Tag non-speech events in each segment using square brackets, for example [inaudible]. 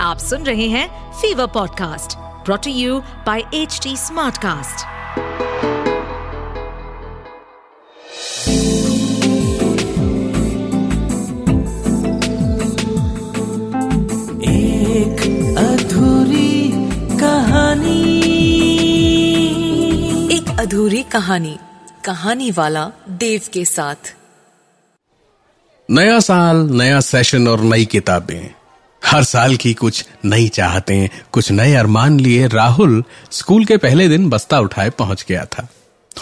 आप सुन रहे हैं Fever podcast brought to you by H Smartcast. एक अधूरी कहानी। एक अधूरी कहानी कहानी वाला देव के साथ। नया साल नया सेशन और नई किताबें। हर साल की कुछ नई चाहते कुछ नए अरमान लिए राहुल स्कूल के पहले दिन बस्ता उठाए पहुँच गया था।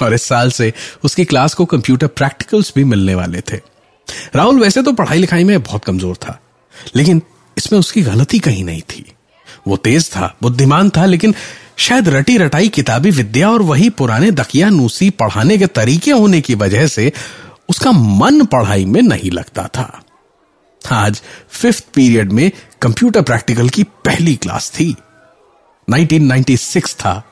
और इस साल से उसकी क्लास को कंप्यूटर प्रैक्टिकल्स भी मिलने वाले थे। राहुल वैसे तो पढ़ाई लिखाई में बहुत कमज़ोर था, लेकिन इसमें उसकी गलती कहीं नहीं थी। वो तेज था, बुद्धिमान था, लेकिन शायद रटी रटाई किताबी विद्या और वही पुराने दकिया नूसी पढ़ाने के तरीके होने की वजह से उसका मन पढ़ाई में नहीं लगता था। आज फिफ्थ पीरियड में कंप्यूटर प्रैक्टिकल की पहली क्लास थी। 1996 था।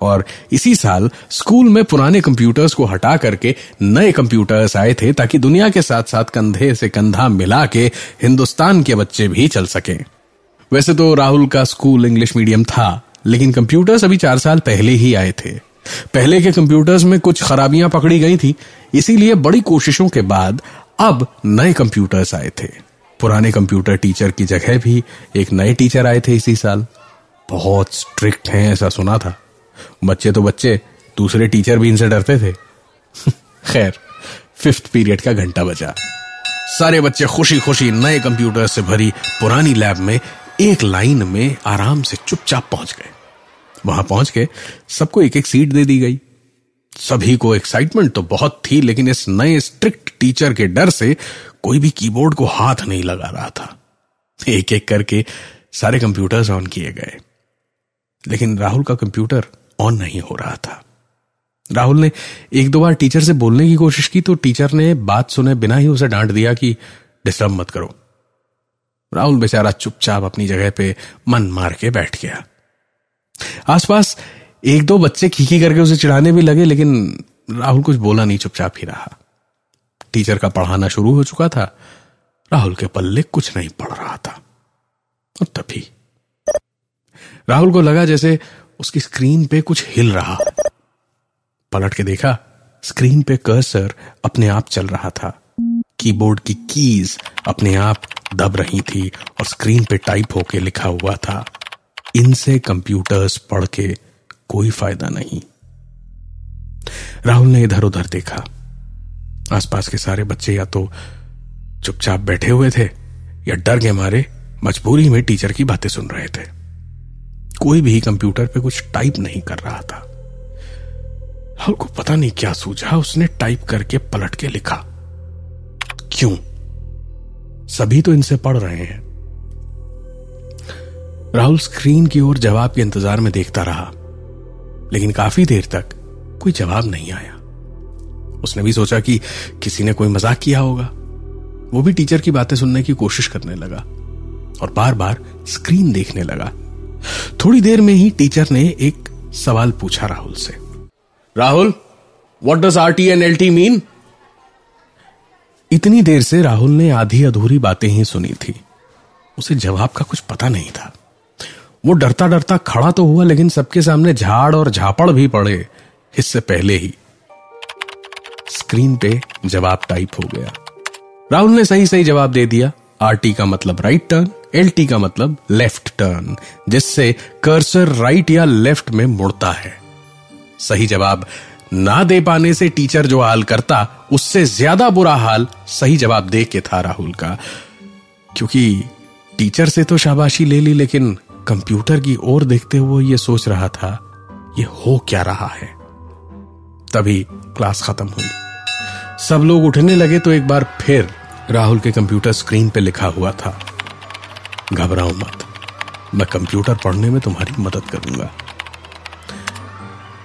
और इसी साल स्कूल में पुराने कंप्यूटर्स को हटा करके नए कंप्यूटर्स आए थे ताकि दुनिया के साथ साथ कंधे से कंधा मिला के हिंदुस्तान के बच्चे भी चल सकें। वैसे तो राहुल का स्कूल इंग्लिश मीडियम था, लेकिन कंप्यूटर्स अभी चार साल पहले ही आए थे। पहले के कंप्यूटर्स में कुछ खराबियाँ पकड़ी गई थी, इसीलिए बड़ी कोशिशों के बाद अब नए कंप्यूटर्स आए थे। पुराने कंप्यूटर टीचर की जगह भी एक नए टीचर आए थे इसी साल। बहुत स्ट्रिक्ट हैं, ऐसा सुना था। बच्चे तो बच्चे, दूसरे टीचर भी इनसे डरते थे। [laughs] खैर फिफ्थ पीरियड का घंटा बजा सारे बच्चे खुशी खुशी नए कंप्यूटर से भरी पुरानी लैब में एक लाइन में आराम से चुपचाप पहुँच गए। वहाँ पहुँच के सबको एक एक सीट दे दी गई। सभी को एक्साइटमेंट तो बहुत थी, लेकिन इस नए स्ट्रिक्ट टीचर के डर से कोई भी कीबोर्ड को हाथ नहीं लगा रहा था। एक एक करके सारे कंप्यूटर्स ऑन किए गए। लेकिन राहुल का कंप्यूटर ऑन नहीं हो रहा था। राहुल ने एक दो बार टीचर से बोलने की कोशिश की तो टीचर ने बात सुने बिना ही उसे डांट दिया कि डिस्टर्ब मत करो। राहुल बेचारा चुपचाप अपनी जगह पे मन मार के बैठ गया। आसपास एक दो बच्चे खीखी करके उसे चिढ़ाने भी लगे, लेकिन राहुल कुछ बोला नहीं, चुपचाप ही रहा। टीचर का पढ़ाना शुरू हो चुका था। राहुल के पल्ले कुछ नहीं पढ़ रहा था। और तभी राहुल को लगा जैसे उसकी स्क्रीन पे कुछ हिल रहा पलट के देखा, स्क्रीन पे कर्सर अपने आप चल रहा था। कीबोर्ड की कीज अपने आप दब रही थी और स्क्रीन पे टाइप होके लिखा हुआ था। इनसे कंप्यूटर्स पढ़ के कोई फ़ायदा नहीं। राहुल ने इधर उधर देखा। आसपास के सारे बच्चे या तो चुपचाप बैठे हुए थे, या डर के मारे मजबूरी में टीचर की बातें सुन रहे थे। कोई भी कंप्यूटर पे कुछ टाइप नहीं कर रहा था। राहुल को पता नहीं क्या सूझा, उसने टाइप करके पलट के लिखा। क्यों? सभी तो इनसे पढ़ रहे हैं। राहुल स्क्रीन की ओर जवाब के इंतज़ार में देखता रहा। लेकिन काफ़ी देर तक कोई जवाब नहीं आया। उसने भी सोचा कि किसी ने कोई मज़ाक किया होगा। वो भी टीचर की बातें सुनने की कोशिश करने लगा और बार बार स्क्रीन देखने लगा। थोड़ी देर में ही टीचर ने एक सवाल पूछा राहुल से। Rahul what does R T N L T mean इतनी देर से राहुल ने आधी अधूरी बातें ही सुनी थी। उसे जवाब का कुछ पता नहीं था। वो डरता डरता खड़ा तो हुआ, लेकिन सबके सामने झाड़ और झापड़ भी पड़े इससे पहले ही। स्क्रीन पे जवाब टाइप हो गया। राहुल ने सही सही जवाब दे दिया। आर टी का मतलब राइट टर्न एल टी का मतलब लेफ़्ट टर्न जिससे कर्सर राइट या लेफ़्ट में मुड़ता है। सही जवाब ना दे पाने से टीचर जो हाल करता, उससे ज़्यादा बुरा हाल सही जवाब दे के था राहुल का। क्योंकि टीचर से तो शाबाशी ले ली, लेकिन कंप्यूटर की ओर देखते हुए ये सोच रहा था, ये हो क्या रहा है? तभी क्लास खत्म हुई। सब लोग उठने लगे तो एक बार फिर राहुल के कंप्यूटर स्क्रीन पे लिखा हुआ था, घबराओ मत, मैं कंप्यूटर पढ़ने में तुम्हारी मदद करूँगा।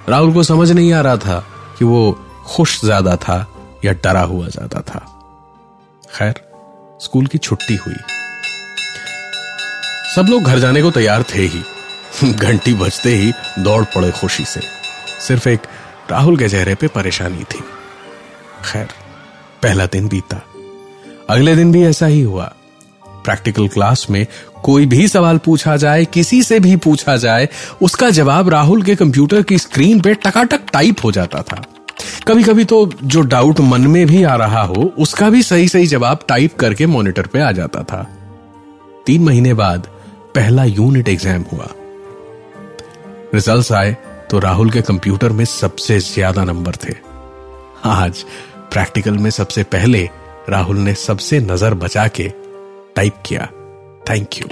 राहुल को समझ नहीं आ रहा था कि वो खुश ज़्यादा था या डरा हुआ ज़्यादा था। खैर, स्कूल की छुट्टी हुई। सब लोग घर जाने को तैयार थे ही। [laughs] घंटी बजते ही दौड़ पड़े खुशी से। सिर्फ़ एक राहुल के चेहरे पे परेशानी थी। खैर, पहला दिन बीता। अगले दिन भी ऐसा ही हुआ। प्रैक्टिकल क्लास में कोई भी सवाल पूछा जाए, किसी से भी पूछा जाए, उसका जवाब राहुल के कंप्यूटर की स्क्रीन पे टकाटक टाइप हो जाता था। कभी कभी तो जो डाउट मन में भी आ रहा हो, उसका भी सही सही जवाब टाइप करके मॉनिटर पे आ जाता था। तीन महीने बाद पहला यूनिट एग्ज़ाम हुआ। रिजल्ट्स आए तो राहुल के कंप्यूटर में सबसे ज़्यादा नंबर थे। आज प्रैक्टिकल में सबसे पहले राहुल ने सबसे नज़र बचा के टाइप किया। थैंक यू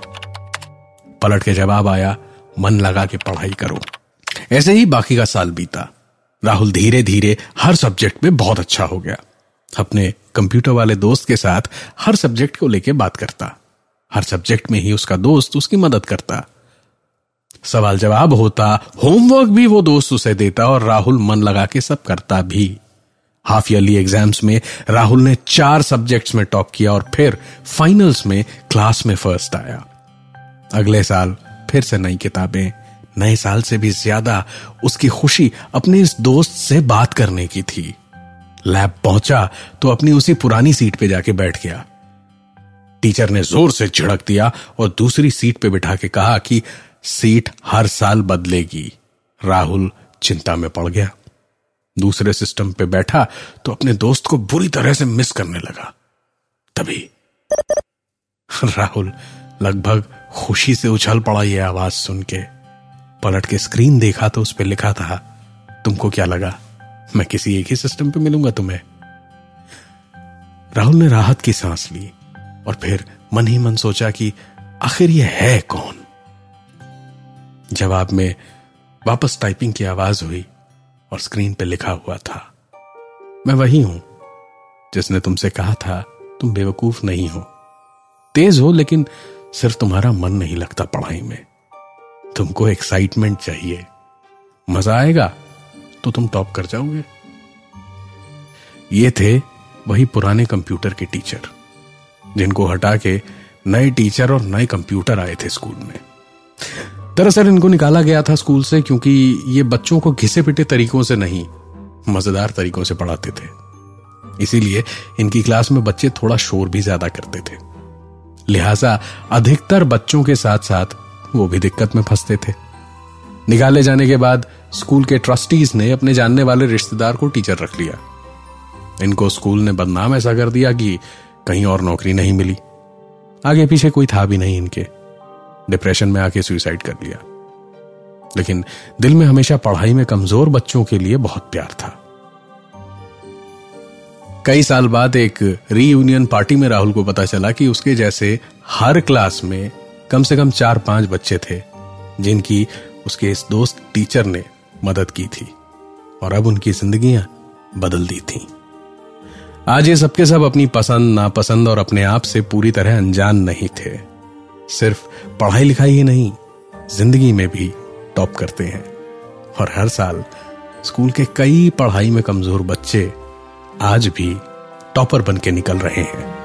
पलट के जवाब आया, मन लगा के पढ़ाई करो। ऐसे ही बाकी का साल बीता। राहुल धीरे धीरे हर सब्जेक्ट में बहुत अच्छा हो गया। अपने कंप्यूटर वाले दोस्त के साथ हर सब्जेक्ट को लेके बात करता। हर सब्जेक्ट में ही उसका दोस्त उसकी मदद करता। सवाल जवाब होता होमवर्क भी वो दोस्त उसे देता और राहुल मन लगा के सब करता भी। हाफ़ ईयरली एग्ज़ाम्स में राहुल ने चार सब्जेक्ट्स में टॉप किया और फिर फाइनल्स में क्लास में फ़र्स्ट आया। अगले साल फिर से नई किताबें, नए साल से भी ज़्यादा उसकी खुशी अपने इस दोस्त से बात करने की थी। लैब पहुँचा तो अपनी उसी पुरानी सीट पे जाके बैठ गया। टीचर ने ज़ोर से झिड़क दिया और दूसरी सीट पे बिठा के कहा कि सीट हर साल बदलेगी। राहुल चिंता में पड़ गया। दूसरे सिस्टम पे बैठा तो अपने दोस्त को बुरी तरह से मिस करने लगा। तभी राहुल लगभग खुशी से उछल पड़ा यह आवाज़ सुन के। पलट के स्क्रीन देखा तो उस पर लिखा था, तुमको क्या लगा? मैं किसी एक ही सिस्टम पे मिलूँगा तुम्हें? राहुल ने राहत की सांस ली। और फिर मन ही मन सोचा कि आखिर ये है कौन? जवाब में वापस टाइपिंग की आवाज़ हुई और स्क्रीन पे लिखा हुआ था, मैं वही हूँ जिसने तुमसे कहा था तुम बेवकूफ़ नहीं हो। तेज हो लेकिन सिर्फ़ तुम्हारा मन नहीं लगता पढ़ाई में। तुमको एक्साइटमेंट चाहिए। मज़ा आएगा तो तुम टॉप कर जाओगे। ये थे वही पुराने कंप्यूटर के टीचर जिनको हटा के नए टीचर और नए कंप्यूटर आए थे स्कूल में। दरअसल इनको निकाला गया था स्कूल से क्योंकि ये बच्चों को घिसे पिटे तरीकों से नहीं, मज़ेदार तरीकों से पढ़ाते थे। इसीलिए इनकी क्लास में बच्चे थोड़ा शोर भी ज़्यादा करते थे। लिहाजा अधिकतर बच्चों के साथ साथ वो भी दिक्कत में फंसते थे। निकाले जाने के बाद स्कूल के ट्रस्टीज ने अपने जानने वाले रिश्तेदार को टीचर रख लिया। इनको स्कूल ने बदनाम ऐसा कर दिया कि कहीं और नौकरी नहीं मिली। आगे पीछे कोई था भी नहीं इनके। डिप्रेशन में आके सुसाइड कर लिया। लेकिन दिल में हमेशा पढ़ाई में कमज़ोर बच्चों के लिए बहुत प्यार था। कई साल बाद एक रीयूनियन पार्टी में राहुल को पता चला कि उसके जैसे हर क्लास में कम से कम चार पाँच बच्चे थे, जिनकी उसके इस दोस्त टीचर ने मदद की थी। और अब उनकी जिंदगियाँ बदल दी थी। आज ये सबके सब अपनी पसंद, नापसंद और अपने आप से पूरी तरह अनजान नहीं थे। सिर्फ़ पढ़ाई लिखाई ही नहीं, ज़िंदगी में भी टॉप करते हैं। और हर साल स्कूल के कई पढ़ाई में कमज़ोर बच्चे आज भी टॉपर बन के निकल रहे हैं।